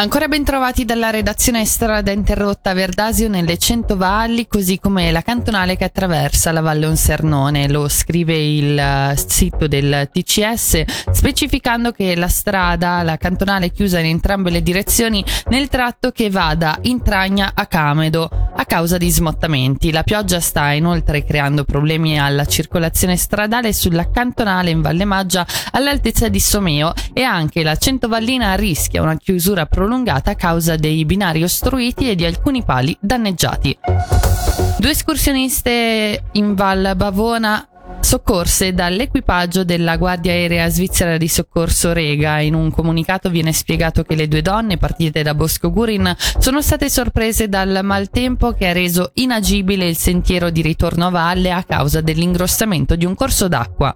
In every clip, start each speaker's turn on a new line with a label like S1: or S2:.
S1: Ancora ben trovati dalla redazione Strada Interrotta Verdasio nelle Cento Valli, così come la cantonale che attraversa la Valle Onsernone. Lo scrive il eh, sito del TCS, specificando che la strada, la cantonale è chiusa in entrambe le direzioni nel tratto che va da Intragna a Camedo a causa di smottamenti. La pioggia sta inoltre creando problemi alla circolazione stradale sulla cantonale in Valle Maggia all'altezza di Someo e anche la Centovallina rischia una chiusura prolungata a causa dei binari ostruiti e di alcuni pali danneggiati. Due escursioniste in Val Bavona soccorse dall'equipaggio della Guardia Aerea Svizzera di Soccorso Rega. In un comunicato viene spiegato che le due donne partite da Bosco Gurin sono state sorprese dal maltempo che ha reso inagibile il sentiero di ritorno a valle a causa dell'ingrossamento di un corso d'acqua.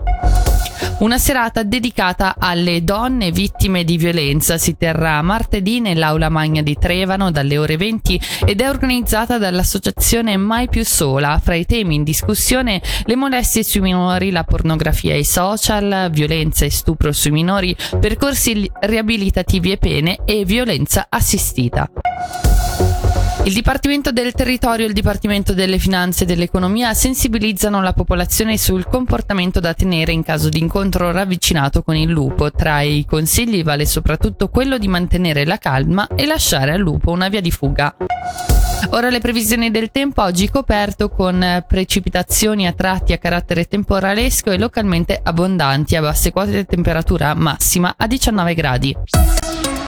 S1: Una serata dedicata alle donne vittime di violenza si terrà martedì nell'aula magna di Trevano dalle ore 20 ed è organizzata dall'associazione Mai più sola. Fra i temi in discussione le molestie sui minori, la pornografia e i social, violenza e stupro sui minori, percorsi riabilitativi e pene e violenza assistita. Il Dipartimento del Territorio e il Dipartimento delle Finanze e dell'Economia sensibilizzano la popolazione sul comportamento da tenere in caso di incontro ravvicinato con il lupo. Tra i consigli vale soprattutto quello di mantenere la calma e lasciare al lupo una via di fuga. Ora le previsioni del tempo, oggi coperto con precipitazioni a tratti a carattere temporalesco e localmente abbondanti a basse quote di temperatura massima a 19 gradi.